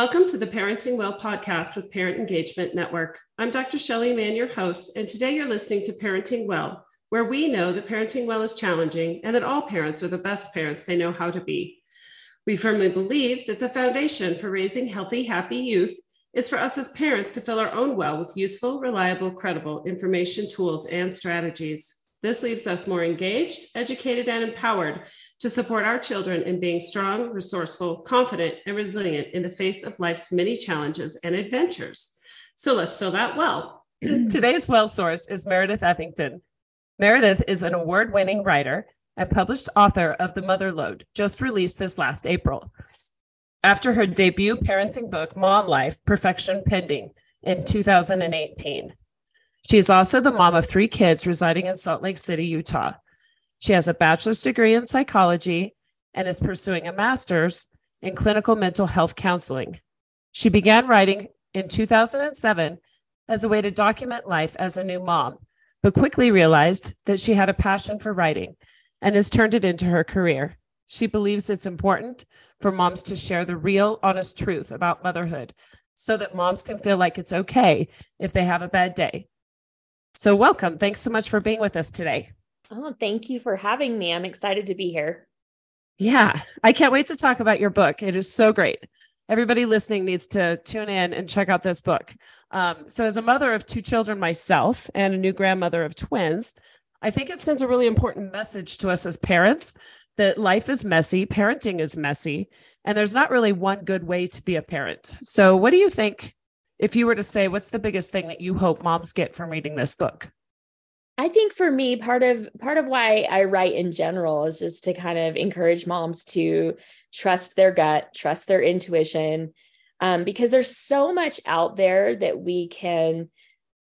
Welcome to the Parenting Well podcast with Parent Engagement Network. I'm Dr. Shelly Mahon, your host, and today you're listening to Parenting Well, where we know that parenting well is challenging and that all parents are the best parents they know how to be. We firmly believe that the foundation for raising healthy, happy youth is for us as parents to fill our own well with useful, reliable, credible information, tools, and strategies. This leaves us more engaged, educated, and empowered to support our children in being strong, resourceful, confident, and resilient in the face of life's many challenges and adventures. So let's fill that well. Today's well source is Meredith Ethington. Meredith is an award winning writer and published author of The Mother Load, just released this last April. After her debut parenting book, Mom Life Perfection Pending, in 2018. She is also the mom of three kids residing in Salt Lake City, Utah. She has a bachelor's degree in psychology and is pursuing a master's in clinical mental health counseling. She began writing in 2007 as a way to document life as a new mom, but quickly realized that she had a passion for writing and has turned it into her career. She believes it's important for moms to share the real, honest truth about motherhood so that moms can feel like it's okay if they have a bad day so, welcome. Thanks so much for being with us today. Oh, thank you for having me. I'm excited to be here. Yeah, I can't wait to talk about your book. It is so great. Everybody listening needs to tune in and check out this book. Um, so, as a mother of two children myself and a new grandmother of twins, I think it sends a really important message to us as parents that life is messy, parenting is messy, and there's not really one good way to be a parent. So, what do you think if you were to say what's the biggest thing that you hope moms get from reading this book i think for me part of part of why i write in general is just to kind of encourage moms to trust their gut trust their intuition um, because there's so much out there that we can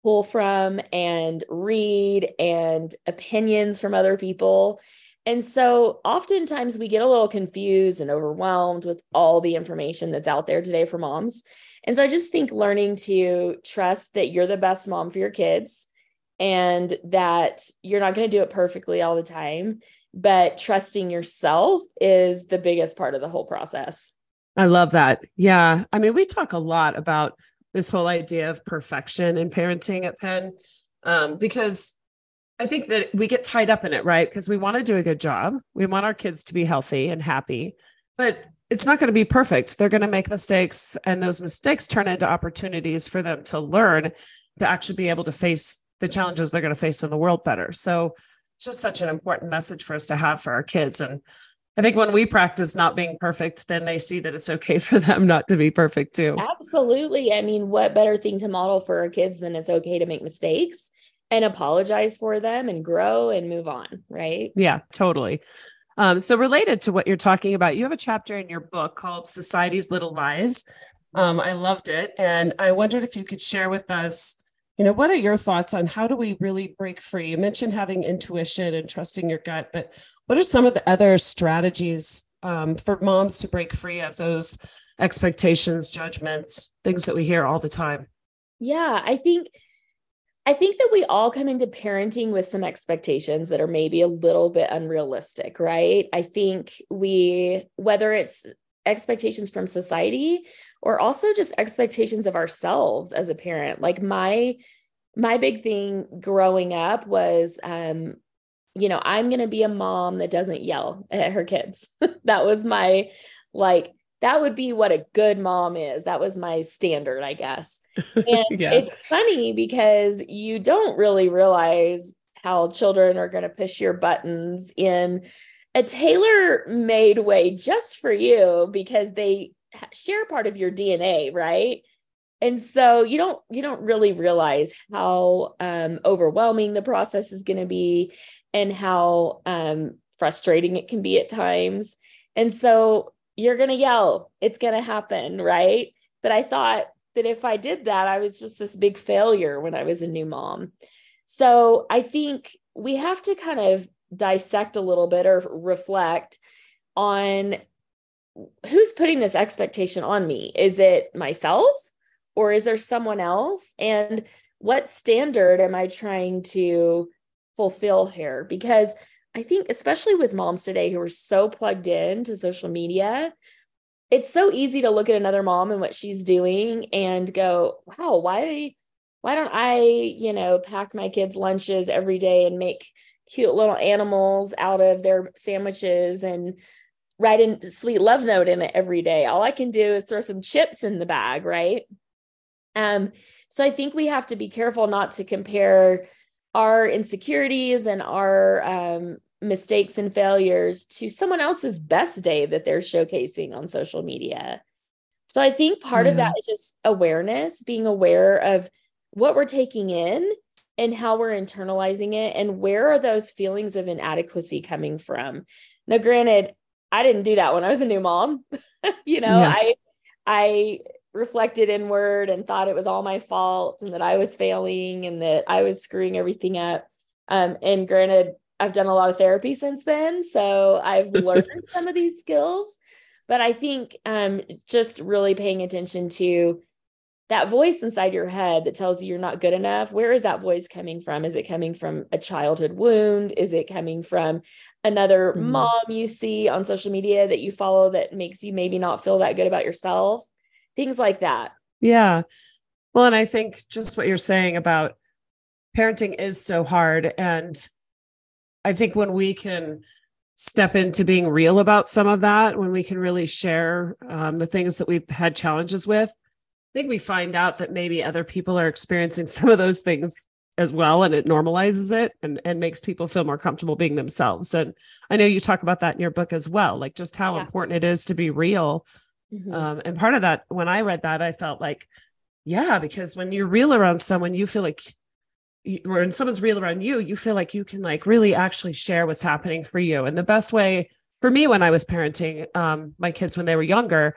pull from and read and opinions from other people and so oftentimes we get a little confused and overwhelmed with all the information that's out there today for moms. And so I just think learning to trust that you're the best mom for your kids and that you're not going to do it perfectly all the time, but trusting yourself is the biggest part of the whole process. I love that. Yeah. I mean, we talk a lot about this whole idea of perfection in parenting at PEN um, because I think that we get tied up in it, right? Because we want to do a good job. We want our kids to be healthy and happy, but it's not going to be perfect. They're going to make mistakes, and those mistakes turn into opportunities for them to learn to actually be able to face the challenges they're going to face in the world better. So it's just such an important message for us to have for our kids. And I think when we practice not being perfect, then they see that it's okay for them not to be perfect too. Absolutely. I mean, what better thing to model for our kids than it's okay to make mistakes and apologize for them and grow and move on, right? Yeah, totally. Um, so, related to what you're talking about, you have a chapter in your book called Society's Little Lies. Um, I loved it. And I wondered if you could share with us, you know, what are your thoughts on how do we really break free? You mentioned having intuition and trusting your gut, but what are some of the other strategies um, for moms to break free of those expectations, judgments, things that we hear all the time? Yeah, I think I think that we all come into parenting with some expectations that are maybe a little bit unrealistic, right? I think we, whether it's expectations from society or also just expectations of ourselves as a parent, like my, my big thing growing up was, um, you know, I'm going to be a mom that doesn't yell at her kids. that was my like that would be what a good mom is. That was my standard, I guess. And yeah. it's funny because you don't really realize how children are going to push your buttons in a tailor made way just for you because they share part of your DNA, right? And so you don't you don't really realize how um, overwhelming the process is going to be and how um, frustrating it can be at times. And so you're going to yell. It's going to happen. Right. But I thought that if I did that, I was just this big failure when I was a new mom. So I think we have to kind of dissect a little bit or reflect on who's putting this expectation on me. Is it myself or is there someone else? And what standard am I trying to fulfill here? Because I think, especially with moms today who are so plugged in to social media, it's so easy to look at another mom and what she's doing and go, wow, why why don't I, you know, pack my kids lunches every day and make cute little animals out of their sandwiches and write a sweet love note in it every day. All I can do is throw some chips in the bag, right? Um, so I think we have to be careful not to compare our insecurities and our um, mistakes and failures to someone else's best day that they're showcasing on social media. So I think part yeah. of that is just awareness, being aware of what we're taking in and how we're internalizing it and where are those feelings of inadequacy coming from. Now granted, I didn't do that when I was a new mom. you know, yeah. I I reflected inward and thought it was all my fault and that I was failing and that I was screwing everything up. Um, and granted, I've done a lot of therapy since then. So I've learned some of these skills. But I think um, just really paying attention to that voice inside your head that tells you you're not good enough. Where is that voice coming from? Is it coming from a childhood wound? Is it coming from another mm-hmm. mom you see on social media that you follow that makes you maybe not feel that good about yourself? Things like that. Yeah. Well, and I think just what you're saying about parenting is so hard. And I think when we can step into being real about some of that, when we can really share um, the things that we've had challenges with, I think we find out that maybe other people are experiencing some of those things as well and it normalizes it and, and makes people feel more comfortable being themselves and i know you talk about that in your book as well like just how yeah. important it is to be real mm-hmm. um, and part of that when i read that i felt like yeah because when you're real around someone you feel like when someone's real around you, you feel like you can like really actually share what's happening for you. And the best way for me when I was parenting um, my kids when they were younger,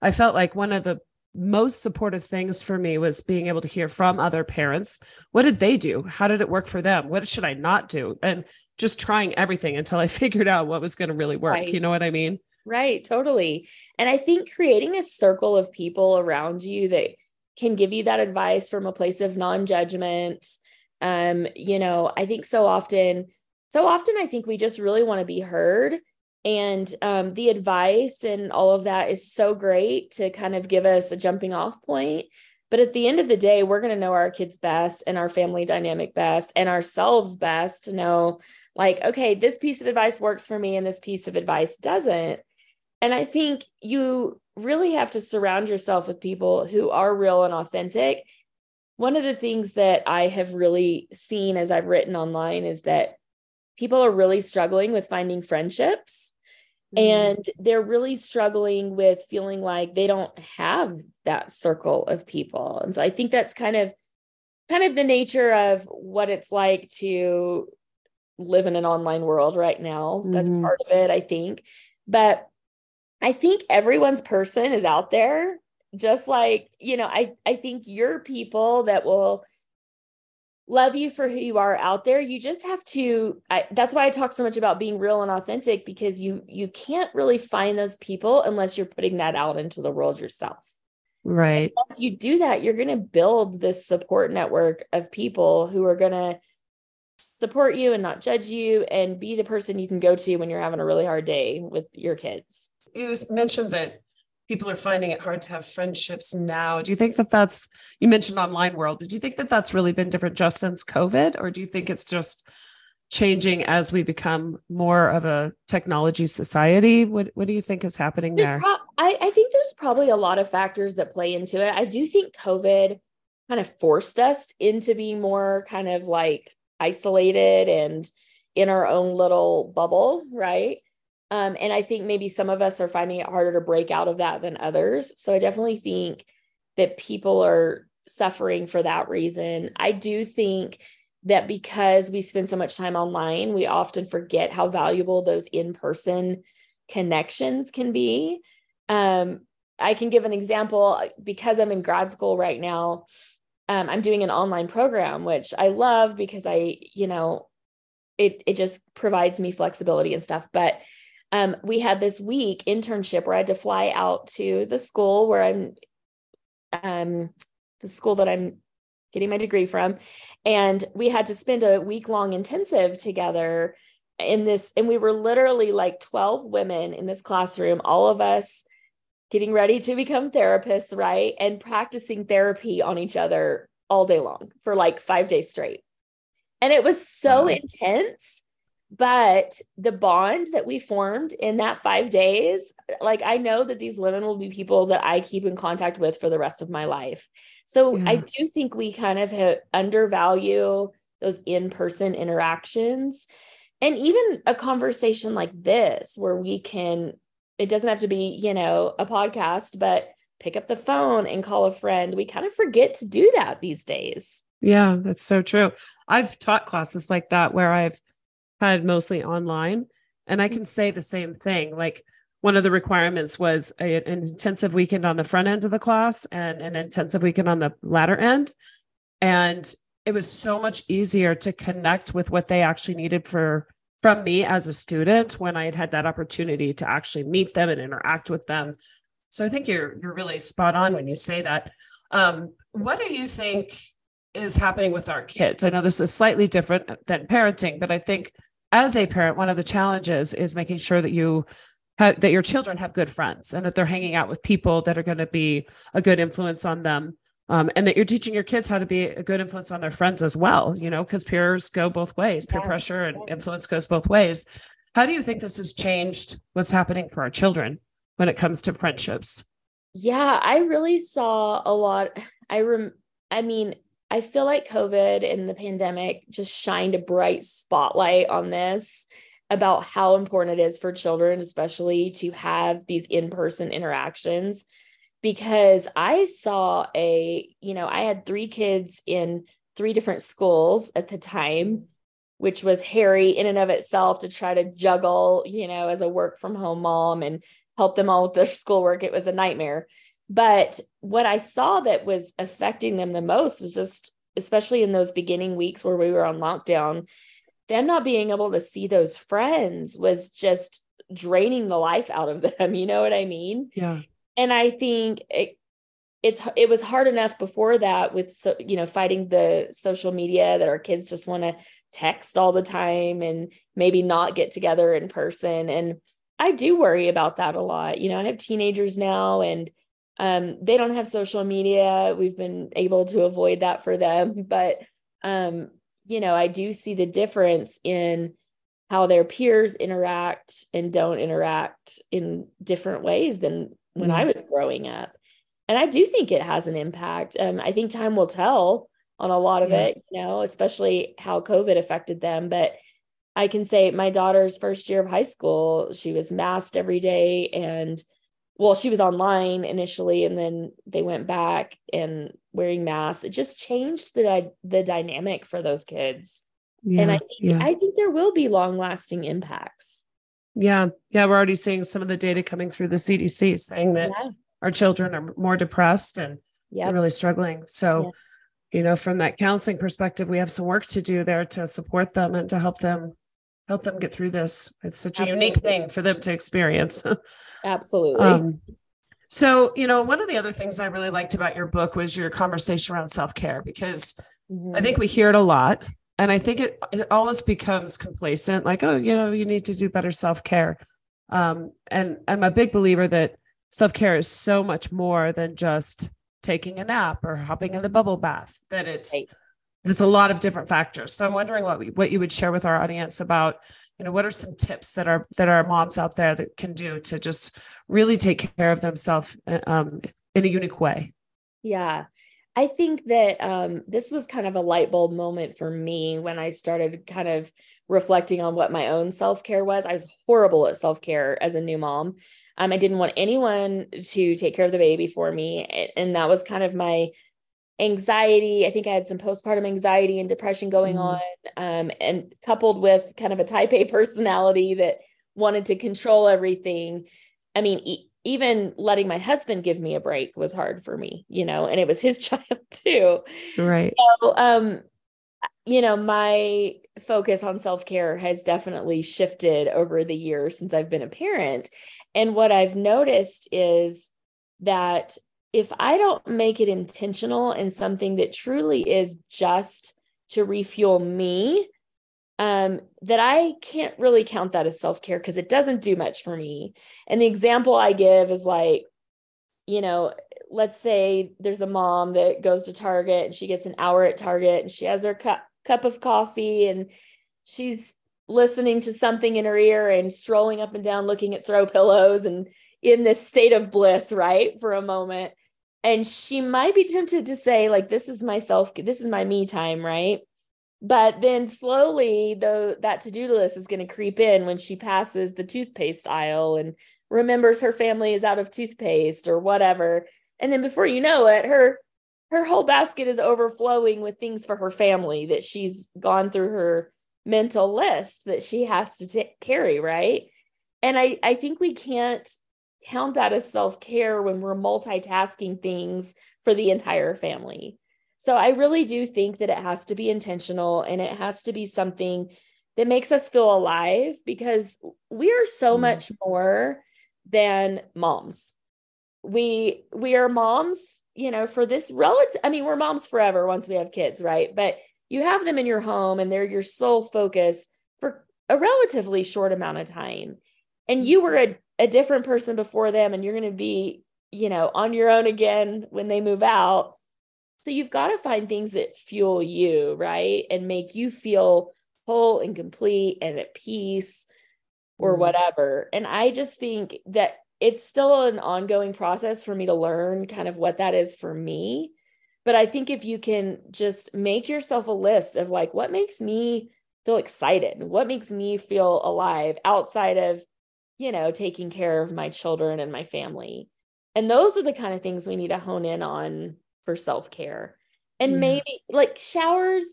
I felt like one of the most supportive things for me was being able to hear from other parents. What did they do? How did it work for them? What should I not do? And just trying everything until I figured out what was going to really work. Right. You know what I mean? Right, totally. And I think creating a circle of people around you that can give you that advice from a place of non judgment, um you know i think so often so often i think we just really want to be heard and um, the advice and all of that is so great to kind of give us a jumping off point. But at the end of the day we're going to know our kids best and our family dynamic best and ourselves best to know like okay this piece of advice works for me and this piece of advice doesn't. And i think you really have to surround yourself with people who are real and authentic. One of the things that I have really seen as I've written online is that people are really struggling with finding friendships. And they're really struggling with feeling like they don't have that circle of people. And so I think that's kind of kind of the nature of what it's like to live in an online world right now. That's mm-hmm. part of it, I think. But I think everyone's person is out there just like you know i i think you're people that will love you for who you are out there. You just have to I, that's why i talk so much about being real and authentic because you you can't really find those people unless you're putting that out into the world yourself. Right. And once you do that you're going to build this support network of people who are going to support you and not judge you and be the person you can go to when you're having a really hard day with your kids. You mentioned that people are finding it hard to have friendships now. Do you think that that's, you mentioned online world, do you think that that's really been different just since COVID? Or do you think it's just changing as we become more of a technology society? What, what do you think is happening there's there? Pro- I, I think there's probably a lot of factors that play into it. I do think COVID kind of forced us into being more kind of like isolated and in our own little bubble, right? Um, and I think maybe some of us are finding it harder to break out of that than others. So I definitely think that people are suffering for that reason. I do think that because we spend so much time online, we often forget how valuable those in person connections can be. Um, I can give an example because I'm in grad school right now. Um, I'm doing an online program, which I love because I, you know, it it just provides me flexibility and stuff. But um, we had this week internship where I had to fly out to the school where I'm, um, the school that I'm getting my degree from. And we had to spend a week long intensive together in this. And we were literally like 12 women in this classroom, all of us getting ready to become therapists, right? And practicing therapy on each other all day long for like five days straight. And it was so wow. intense. But the bond that we formed in that five days, like I know that these women will be people that I keep in contact with for the rest of my life. So yeah. I do think we kind of undervalue those in person interactions. And even a conversation like this, where we can it doesn't have to be, you know, a podcast, but pick up the phone and call a friend. We kind of forget to do that these days. Yeah, that's so true. I've taught classes like that where I've had mostly online, and I can say the same thing. Like one of the requirements was a, an intensive weekend on the front end of the class and an intensive weekend on the latter end. And it was so much easier to connect with what they actually needed for from me as a student when I had had that opportunity to actually meet them and interact with them. So I think you're you're really spot on when you say that. Um, what do you think is happening with our kids? I know this is slightly different than parenting, but I think as a parent, one of the challenges is making sure that you have, that your children have good friends and that they're hanging out with people that are going to be a good influence on them um, and that you're teaching your kids how to be a good influence on their friends as well you know because peers go both ways peer pressure and influence goes both ways. How do you think this has changed what's happening for our children when it comes to friendships? Yeah i really saw a lot i rem i mean i feel like covid and the pandemic just shined a bright spotlight on this about how important it is for children especially to have these in-person interactions because I saw a, you know, I had three kids in three different schools at the time, which was hairy in and of itself to try to juggle, you know, as a work from home mom and help them all with their schoolwork. It was a nightmare. But what I saw that was affecting them the most was just, especially in those beginning weeks where we were on lockdown, them not being able to see those friends was just draining the life out of them. You know what I mean? Yeah and I think it, it's it was hard enough before that with so you know fighting the social media that our kids just want to text all the time and maybe not get together in person and I do worry about that a lot. You know, I have teenagers now and um, they don't have social media. We've been able to avoid that for them, but um, you know, I do see the difference in how their peers interact and don't interact in different ways than when mm I was growing up. And I do think it has an impact. Um, I think time will tell on a lot of yeah. it, you know, especially how COVID affected them. But I can say my daughter's first year of high school, she was masked every day and well, she was online initially and then they went back and wearing masks. It just changed the the dynamic for those kids. Yeah, and I think yeah. I think there will be long lasting impacts. Yeah. Yeah. We're already seeing some of the data coming through the CDC saying that yeah. our children are more depressed and yep. really struggling. So, you know, from that counseling perspective, we have some work to do there to support them and to help them help them get through this. It's such a Absolutely. unique thing for them to experience. Absolutely. Um, so, you know, one of the other things I really liked about your book was your conversation around self care because mm-hmm. I think we hear it a lot and i think it, it almost becomes complacent like oh you know you need to do better self-care um, and i'm a big believer that self-care is so much more than just taking a nap or hopping in the bubble bath that it's right. There's a lot of different factors so i'm wondering what we, what you would share with our audience about you know what are some tips that are that our moms out there that can do to just really take care of themselves uh, um, in a unique way yeah I think that um, this was kind of a light bulb moment for me when I started kind of reflecting on what my own self care was. I was horrible at self care as a new mom. Um, I didn't want anyone to take care of the baby for me. And that was kind of my anxiety. I think I had some postpartum anxiety and depression going mm. on, um, and coupled with kind of a type A personality that wanted to control everything. I mean, e- even letting my husband give me a break was hard for me, you know, and it was his child too. Right. So, um, you know, my focus on self care has definitely shifted over the years since I've been a parent. And what I've noticed is that if I don't make it intentional and something that truly is just to refuel me, um, that I can't really count that as self care because it doesn't do much for me. And the example I give is like, you know, let's say there's a mom that goes to Target and she gets an hour at Target and she has her cup cup of coffee and she's listening to something in her ear and strolling up and down looking at throw pillows and in this state of bliss, right? For a moment. And she might be tempted to say, like, this is my self, this is my me time, right? But then slowly, though, that to do list is going to creep in when she passes the toothpaste aisle and remembers her family is out of toothpaste or whatever. And then before you know it, her her whole basket is overflowing with things for her family that she's gone through her mental list that she has to t- carry, right? And I I think we can't count that as self-care when we're multitasking things for the entire family. So I really do think that it has to be intentional and it has to be something that makes us feel alive because we are so mm. much more than moms. We we are moms, you know, for this relative I mean, we're moms forever once we have kids, right? But you have them in your home and they're your sole focus for a relatively short amount of time. And you were a, a different person before them and you're going to be, you know, on your own again when they move out. So you've got to find things that fuel you, right? And make you feel whole and complete and at peace or mm. whatever. And I just think that it's still an ongoing process for me to learn kind of what that is for me. But I think if you can just make yourself a list of like, what makes me feel excited? What makes me feel alive outside of, you know, taking care of my children and my family? And those are the kind of things we need to hone in on for self care. And yeah. maybe like showers,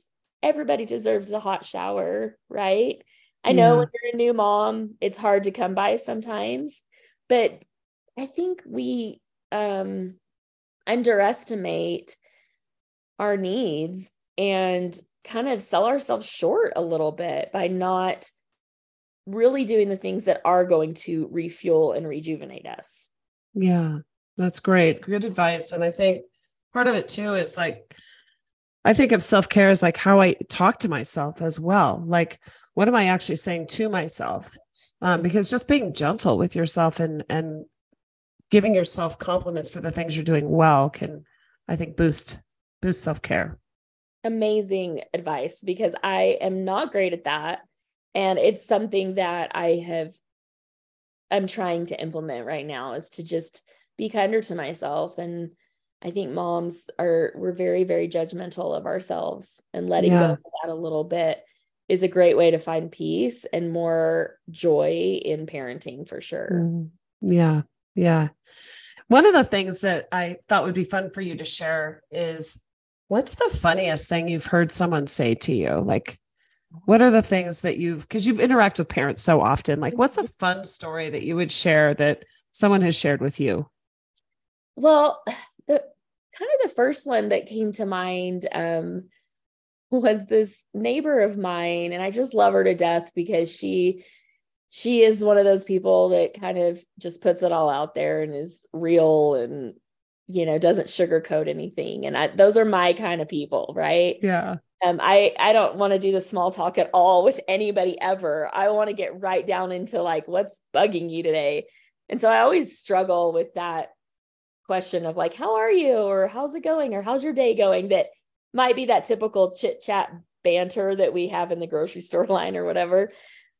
everybody deserves a hot shower, right? I know yeah. when you're a new mom, it's hard to come by sometimes, but I think we um, underestimate our needs and kind of sell ourselves short a little bit by not really doing the things that are going to refuel and rejuvenate us. Yeah, that's great. Good advice. And I think part of it too is like, I think of self care as like how I talk to myself as well. Like, what am I actually saying to myself? Um, because just being gentle with yourself and and giving yourself compliments for the things you're doing well can, I think, boost boost self care. Amazing advice because I am not great at that, and it's something that I have. I'm trying to implement right now is to just be kinder to myself and I think moms are we're very very judgmental of ourselves and letting yeah. go of that a little bit is a great way to find peace and more joy in parenting for sure. Mm, yeah. Yeah. One of the things that I thought would be fun for you to share is what's the funniest thing you've heard someone say to you? Like, what are the things that you've, because you've interacted with parents so often, like, what's a fun story that you would share that someone has shared with you? Well, the kind of the first one that came to mind um, was this neighbor of mine and I just love her to death because she she is one of those people that kind of just puts it all out there and is real and you know doesn't sugarcoat anything and I, those are my kind of people right yeah um i i don't want to do the small talk at all with anybody ever i want to get right down into like what's bugging you today and so i always struggle with that question of like how are you or how's it going or how's your day going that might be that typical chit chat banter that we have in the grocery store line or whatever.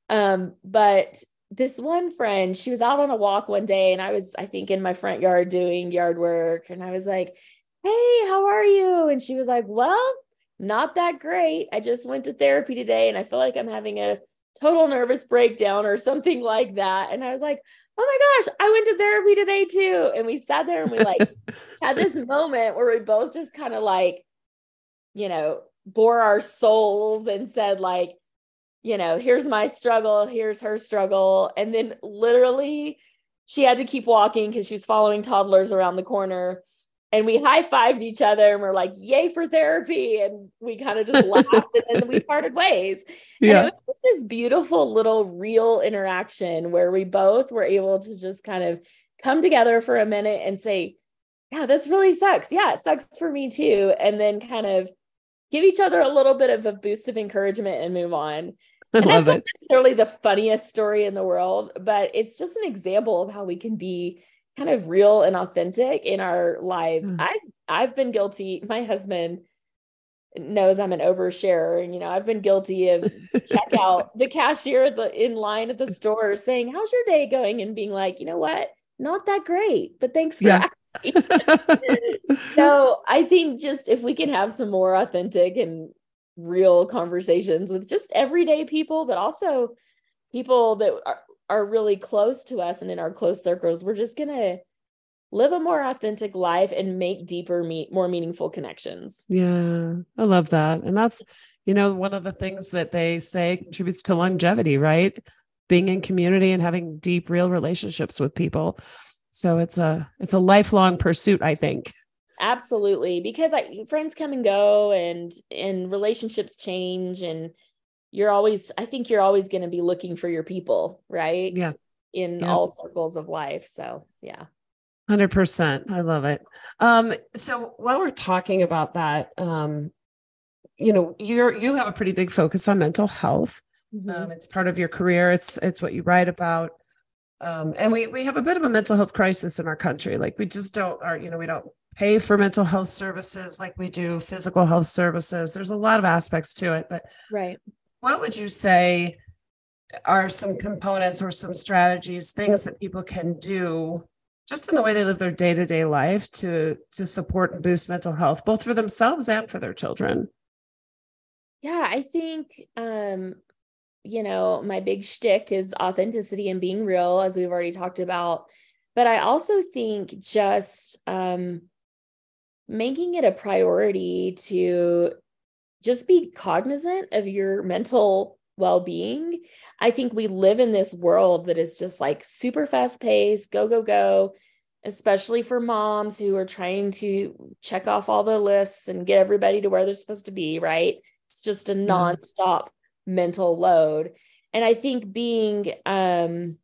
Um, but this one friend, she was out on a walk one day and I was, I think, in my front yard doing yard work. And I was like, Hey, how are you? And she was like, Well, not that great. I just went to therapy today and I feel like I'm having a total nervous breakdown or something like that. And I was like, oh my gosh, I went to therapy today too. And we sat there and we like had this moment where we both just kind of like you know, bore our souls and said, like, you know, here's my struggle, here's her struggle. And then literally, she had to keep walking because she was following toddlers around the corner. And we high fived each other and we're like, yay for therapy. And we kind of just laughed and then we parted ways. Yeah. And it was just this beautiful little real interaction where we both were able to just kind of come together for a minute and say, yeah, this really sucks. Yeah, it sucks for me too. And then kind of give each other a little bit of a boost of encouragement and move on. And that's not necessarily the funniest story in the world, but it's just an example of how we can be kind of real and authentic in our lives. Mm. I've I've been guilty. My husband knows I'm an oversharer. And, you know, I've been guilty of check out the cashier the, in line at the store saying, How's your day going? And being like, you know what? Not that great, but thanks for yeah. so I think just if we can have some more authentic and real conversations with just everyday people, but also people that are, are really close to us and in our close circles, we're just gonna live a more authentic life and make deeper meet more meaningful connections. Yeah i love that. And that's you know one of the things that they say contributes to longevity right? Being in community and having deep real relationships with people. So it's a it's a lifelong pursuit i think. Absolutely because I, friends come and go and and relationships change and you're always i think you're always going to be looking for your people right? Yeah. In yeah. all circles of life so yeah. 100% i love it. Um, so while we're talking about that um, you know you're you have a pretty big focus on mental health. Mm-hmm. um, it's part of your career. It's it's what you write about. Um, and we we have a bit of a mental health crisis in our country. Like we just don't are you know we don't pay for mental health services like we do physical health services. There's a lot of aspects to it but right what would you say are some components or some strategies things that people can do just in the way they live their day-to-day life to to support and boost mental health both for themselves and for their children? Yeah i think um you know my big shtick is authenticity and being real as we've already talked about. But i also think just um making it a priority to just be cognizant of your mental well-being. I think we live in this world that is just like super fast paced go go go especially for moms who are trying to check off all the lists and get everybody to where they're supposed to be right? It's just a nonstop mental load. And i think being um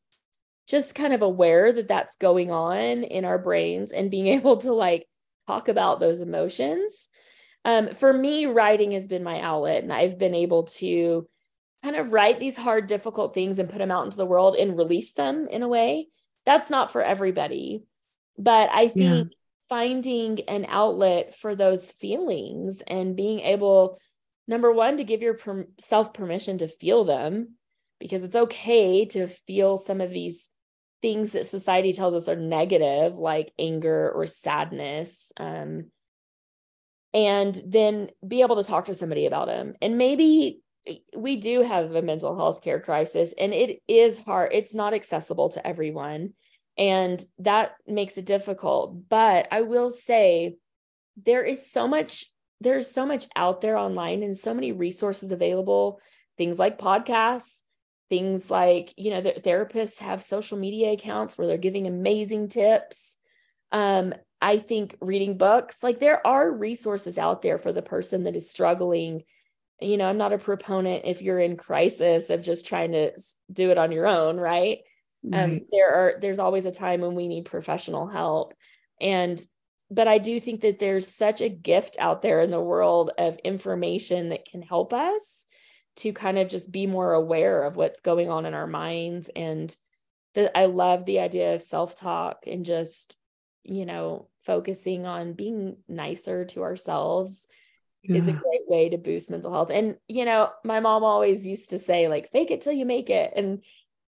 just kind of aware that that's going on in our brains and being able to like talk about those emotions um, for me writing has been my outlet and i've been able to kind of write these hard, difficult things and put them out into the world and release them in a way. That's not for everybody. But I think yeah. finding an outlet for those feelings and being able, number one, to give yourself permission to feel them, because it's okay to feel some of these things that society tells us are negative, like anger or sadness. Um, and then be able to talk to somebody about them. And maybe we do have a mental health care crisis and it is hard it's not accessible to everyone and that makes it difficult. But i will say there is so much there's so much out there online and so many resources available things like podcasts things like you know the therapists have social media accounts where they're giving amazing tips um i think reading books like there are resources out there for the person that is struggling you know, I'm not a proponent if you're in crisis of just trying to do it on your own, right? Um, right. Um, there are there's always a time when we need professional help. And but I do think that there's such a gift out there in the world of information that can help us to kind of just be more aware of what's going on in our minds and that I love the idea of self-talk and just you know focusing on being nicer to ourselves yeah. is a great way to boost mental health. And, you know, my mom always used to say, like, fake it till you make it. And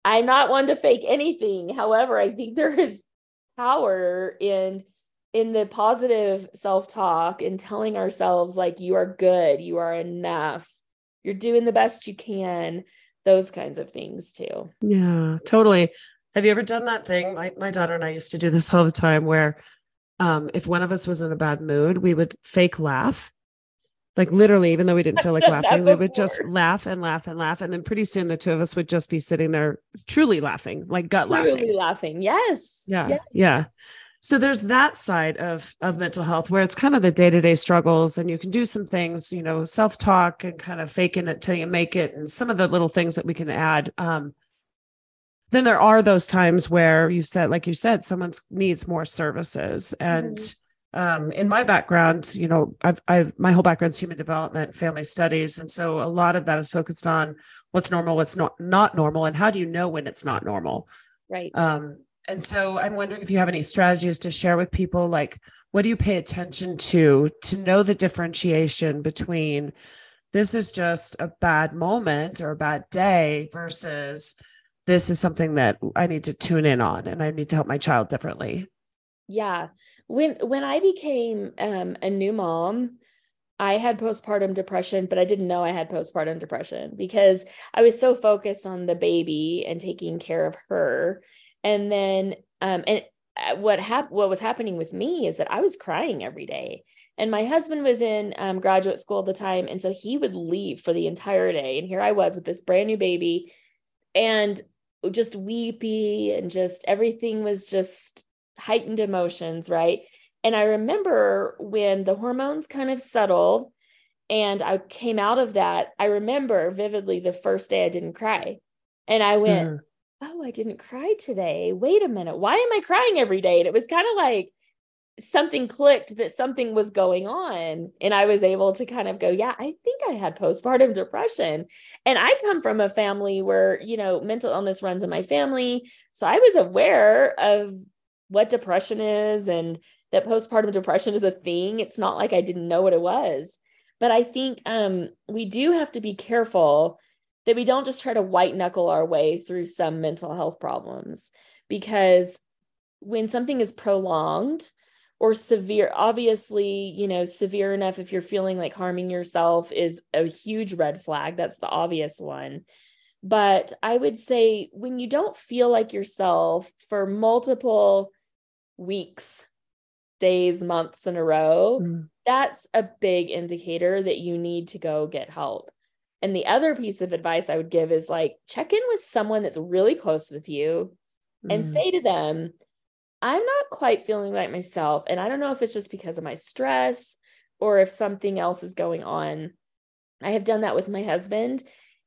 I'm not one to fake anything. However, I think there is power in in the positive self-talk and telling ourselves like you are good, you are enough, you're doing the best you can, those kinds of things too. Yeah, totally. Have you ever done that thing? My my daughter and I used to do this all the time where um, if one of us was in a bad mood, we would fake laugh like literally, even though we didn't feel like laughing, we would just laugh and laugh and laugh. And then pretty soon the two of us would just be sitting there truly laughing, like gut truly laughing. laughing. Yes. Yeah. Yes. Yeah. So there's that side of of mental health where it's kind of the day-to-day struggles and you can do some things, you know, self-talk and kind of faking it till you make it and some of the little things that we can add. Um, then there are those times where you said, like you said, someone needs more services. And mm-hmm. um, in my background, you know, I've, I've my whole background is human development, family studies, and so a lot of that is focused on what's normal, what's not not normal, and how do you know when it's not normal, right? Um, and so I'm wondering if you have any strategies to share with people like what do you pay attention to to know the differentiation between this is just a bad moment or a bad day versus this is something that I need to tune in on and I need to help my child differently. Yeah. When when I became um, a new mom, I had postpartum depression, but I didn't know I had postpartum depression because I was so focused on the baby and taking care of her. And then um and uh, what hap- what was happening with me is that I was crying every day. And my husband was in um, graduate school at the time. And so he would leave for the entire day. And here I was with this brand new baby and just weepy and just everything was just heightened emotions, right? And I remember when the hormones kind of settled and I came out of that, I remember vividly the first day I didn't cry. And I went, mm. Oh, I didn't cry today. Wait a minute. Why am I crying every day? And it was kind of like, something clicked that something was going on and i was able to kind of go yeah i think i had postpartum depression. And i come from a family where you know mental illness runs in my family so i was aware of what depression is and that postpartum depression is a thing. It's not like i didn't know what it was. But i think um, we do have to be careful that we don't just try to white knuckle our way through some mental health problems because when something is prolonged or severe obviously you know severe enough if you're feeling like harming yourself is a huge red flag that's the obvious one but i would say when you don't feel like yourself for multiple weeks days months in a row mm. that's a big indicator that you need to go get help and the other piece of advice i would give is like check in with someone that's really close with you mm. and say to them I'm not quite feeling like myself. And I don't know if it's just because of my stress or if something else is going on. I have done that with my husband.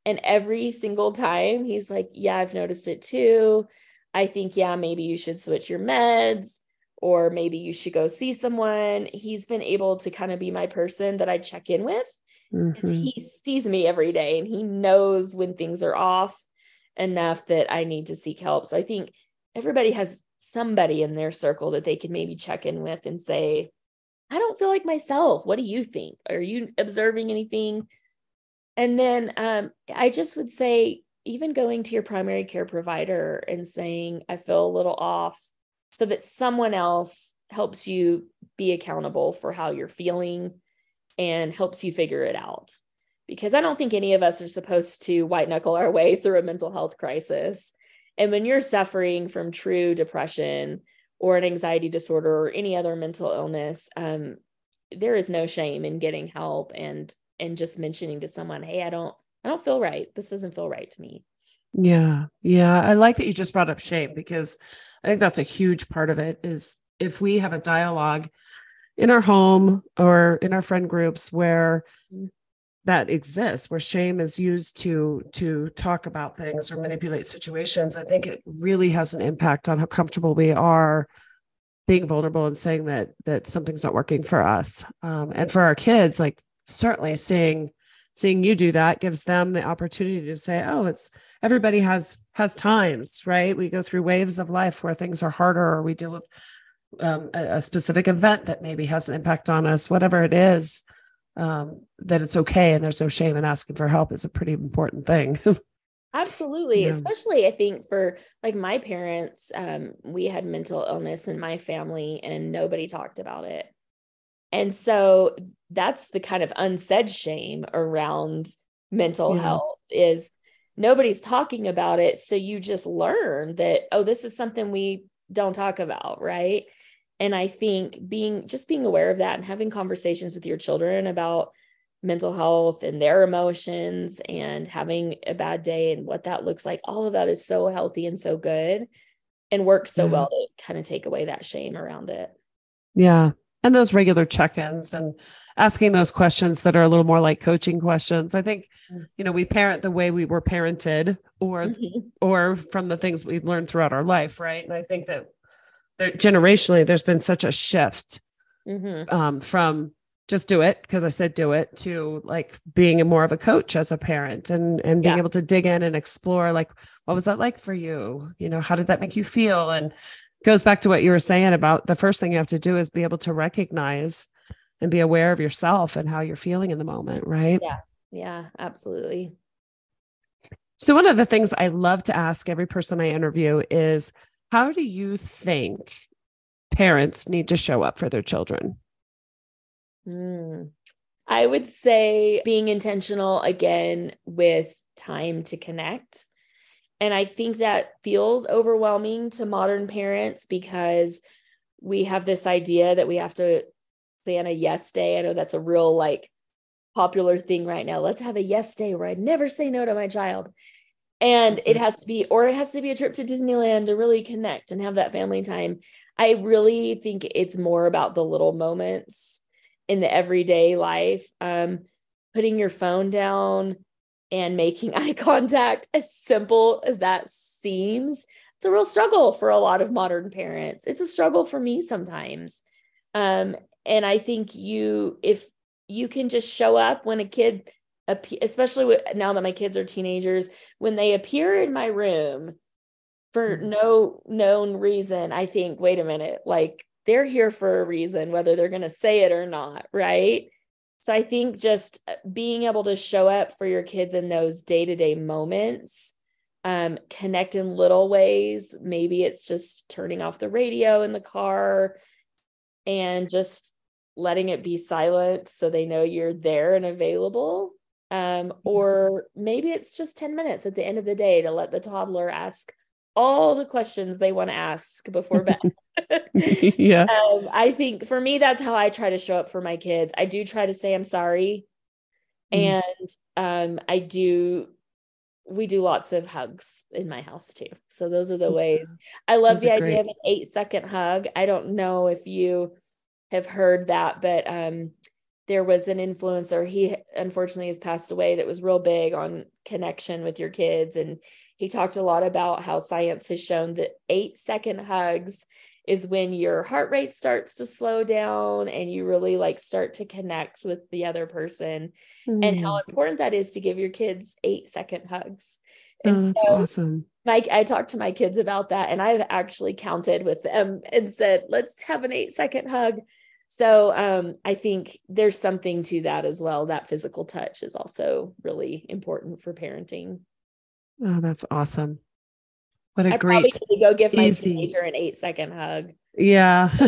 And every single time he's like, Yeah, I've noticed it too. I think, yeah, maybe you should switch your meds or maybe you should go see someone. He's been able to kind of be my person that I check in with. Mm-hmm. He sees me every day and he knows when things are off enough that I need to seek help. So I think everybody has somebody in their circle that they can maybe check in with and say, I don't feel like myself. What do you think? Are you observing anything? And then um, I just would say, even going to your primary care provider and saying, I feel a little off, so that someone else helps you be accountable for how you're feeling and helps you figure it out. Because I don't think any of us are supposed to white knuckle our way through a mental health crisis. And when you're suffering from true depression or an anxiety disorder or any other mental illness, um, there is no shame in getting help and and just mentioning to someone, "Hey, I don't I don't feel right. This doesn't feel right to me." Yeah. Yeah, I like that you just brought up shame because I think that's a huge part of it is if we have a dialogue in our home or in our friend groups where mm that exists where shame is used to to talk about things or manipulate situations i think it really has an impact on how comfortable we are being vulnerable and saying that that something's not working for us. Um, and for our kids like certainly seeing seeing you do that gives them the opportunity to say oh it's everybody has has times right? We go through waves of life where things are harder or we deal with um, a, a specific event that maybe has an impact on us whatever it is um, that it's okay and there's no shame in asking for help is a pretty important thing. Absolutely. Yeah. Especially, I think, for like my parents, um, we had mental illness in my family and nobody talked about it. And so that's the kind of unsaid shame around mental yeah. health is nobody's talking about it. So you just learn that, oh, this is something we don't talk about. Right and i think being just being aware of that and having conversations with your children about mental health and their emotions and having a bad day and what that looks like all of that is so healthy and so good and works so yeah. well to kind of take away that shame around it yeah and those regular check-ins and asking those questions that are a little more like coaching questions i think mm. you know we parent the way we were parented or mm-hmm. or from the things we've learned throughout our life right and i think that there, generationally there's been such a shift mm-hmm. um, from just do it because I said do it to like being a more of a coach as a parent and and being Yeah. able to dig in and explore like what was that like for you? You know, how did that make you feel? And goes back to what you were saying about the first thing you have to do is be able to recognize and be aware of yourself and how you're feeling in the moment, right? Yeah, absolutely. So, one of the things I love to ask every person I interview is how do you think parents need to show up for their children? Mm. I would say being intentional again with time to connect. And I think that feels overwhelming to modern parents because we have this idea that we have to plan a yes day. I know that's a real like popular thing right now. Let's have a yes day where I never say no to my child. And it Mhm. has to be, or it has to be a trip to Disneyland to really connect and have that family time. I really think it's more about the little moments in the everyday life. Um, putting your phone down and making eye contact, as simple as that seems, it's a real struggle for a lot of modern parents. It's a struggle for me sometimes. Um, and I think you, if you can just show up when a kid, especially with, now that my kids are teenagers, when they appear in my room for Mhm. no known reason, I think, wait a minute, like they're here for a reason, whether they're going to say it or not. Right. So I think just uh, being able to show up for your kids in those day to day moments, um, connect in little ways. Maybe it's just turning off the radio in the car and just letting it be silent so they know you're there and available. Um, or maybe it's just 10 minutes at the end of the day to let the toddler ask all the questions they want to ask before bed. yeah. um, I think for me, that's how I try to show up for my kids. I do try to say I'm sorry. Mm. And um, I do, we do lots of hugs in my house too. So those are the ways. I love Those the idea great. of an eight second hug. I don't know if you have heard that, but um, there was an influencer. He unfortunately has passed away that was real big on connection with your kids. And he talked a lot about how science has shown that eight second hugs is when your heart rate starts to slow down and you really like start to connect with the other person and how Mm. important that is to give your kids eight second hugs. Oh, And that's so awesome. Mike, I talked to my kids about that and I've actually counted with them and said, let's have an eight second hug. So um, I think there's something to that as well. That physical touch is also really important for parenting. Oh, that's awesome. What a I great, to go give my easy- teenager an eight second hug. yeah.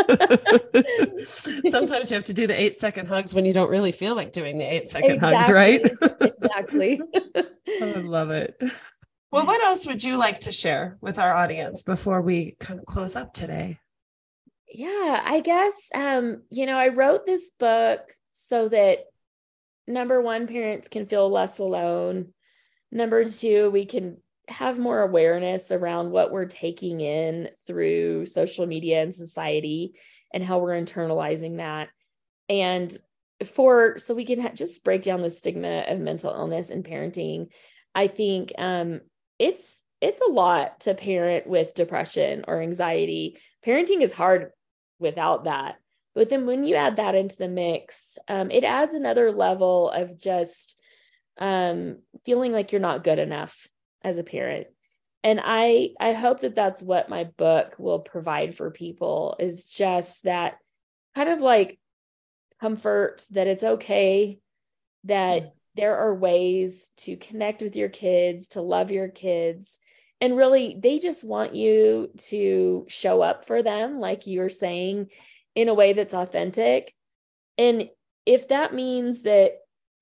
Sometimes you have to do the eight second hugs when you don't really feel like doing the eight second hugs, right? exactly. I would love it. Well, what else would you like to share with our audience before we kind of close up today? Yeah i guess um you know i wrote this book so that number one parents can feel less alone. Number two we can have more awareness around what we're taking in through social media and society and how we're internalizing that. And for so we can ha- just break down the stigma of mental illness and parenting i think um it's it's a lot to parent with depression or anxiety. Parenting is hard without that. But then when you add that into the mix, um, it adds another level of just um, feeling like you're not good enough as a parent. And I I hope that that's what my book will provide for people is just that kind of like comfort that it's okay that there are ways to connect with your kids, to love your kids, and really they just want you to show up for them like you're saying in a way that's authentic. And if that means that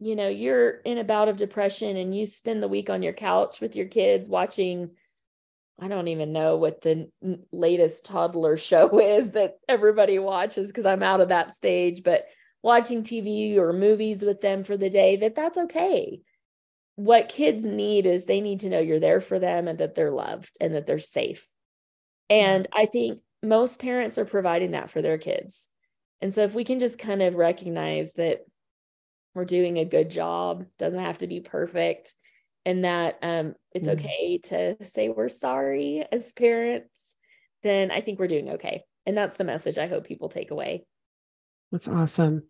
you know you're in a bout of depression and you spend the week on your couch with your kids watching i don't even know what the latest toddler show is that everybody watches because i'm out of that stage but watching tv or movies with them for the day that that's okay what kids need is they need to know you're there for them and that they're loved and that they're safe. And I think most parents are providing that for their kids. And so if we can just kind of recognize that we're doing a good job, doesn't have to be perfect, and that um, it's Mhm. okay to say we're sorry as parents, then I think we're doing okay. And that's the message I hope people take away. That's awesome.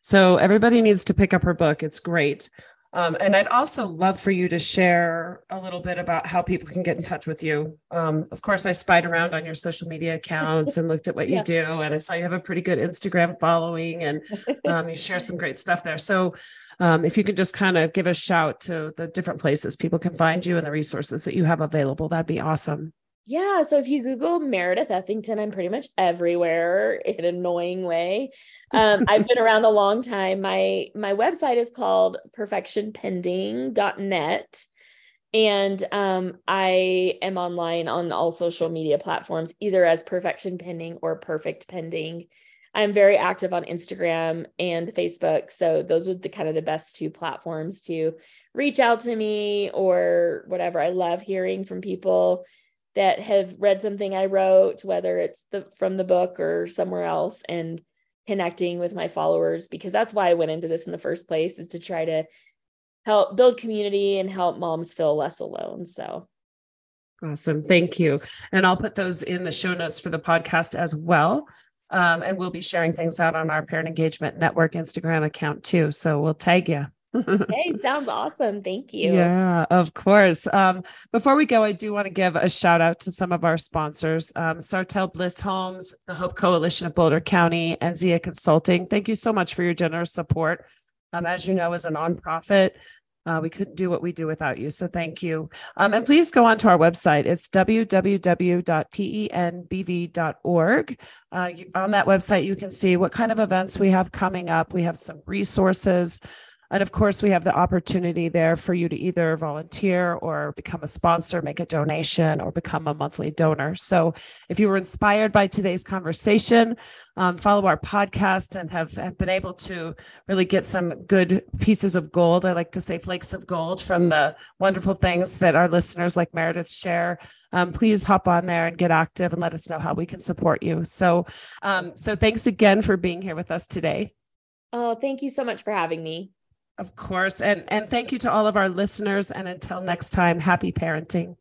So everybody needs to pick up her book. It's great. Um, and I'd also love for you to share a little bit about how people can get in touch with you. Um, of course, I spied around on your social media accounts and looked at what yeah. you do, and I saw you have a pretty good Instagram following, and um, you share some great stuff there. So, um, if you could just kind of give a shout to the different places people can find you and the resources that you have available, that'd be awesome. Yeah. So if you Google Meredith Ethington, I'm pretty much everywhere in an annoying way. Um, I've been around a long time. My my website is called perfectionpending.net. And um, I am online on all social media platforms, either as Perfection Pending or Perfect Pending. I'm very active on Instagram and Facebook. So those are the kind of the best two platforms to reach out to me or whatever. I love hearing from people that have read something I wrote, whether it's the from the book or somewhere else, and connecting with my followers because that's why I went into this in the first place is to try to help build community and help moms feel less alone. So awesome. Thank you. And I'll put those in the show notes for the podcast as well. Um, and we'll be sharing things out on our Parent Engagement Network Instagram account too. So we'll tag you hey, sounds awesome. Thank you. Yeah, of course. Um, before we go, I do want to give a shout out to some of our sponsors um, Sartell Bliss Homes, the Hope Coalition of Boulder County, and Zia Consulting. Thank you so much for your generous support. Um, as you know, as a nonprofit, uh, we couldn't do what we do without you. So thank you. Um, and please go on to our website. It's www.penbv.org. Uh, you, on that website, you can see what kind of events we have coming up. We have some resources. And of course, we have the opportunity there for you to either volunteer or become a sponsor, make a donation, or become a monthly donor. So if you were inspired by today's conversation, um, follow our podcast and have, have been able to really get some good pieces of gold. I like to say flakes of gold from the wonderful things that our listeners like Meredith share. Um, please hop on there and get active and let us know how we can support you. So, um, so thanks again for being here with us today. Oh, thank you so much for having me. Of course. And and thank you to all of our listeners. And until next time, happy parenting.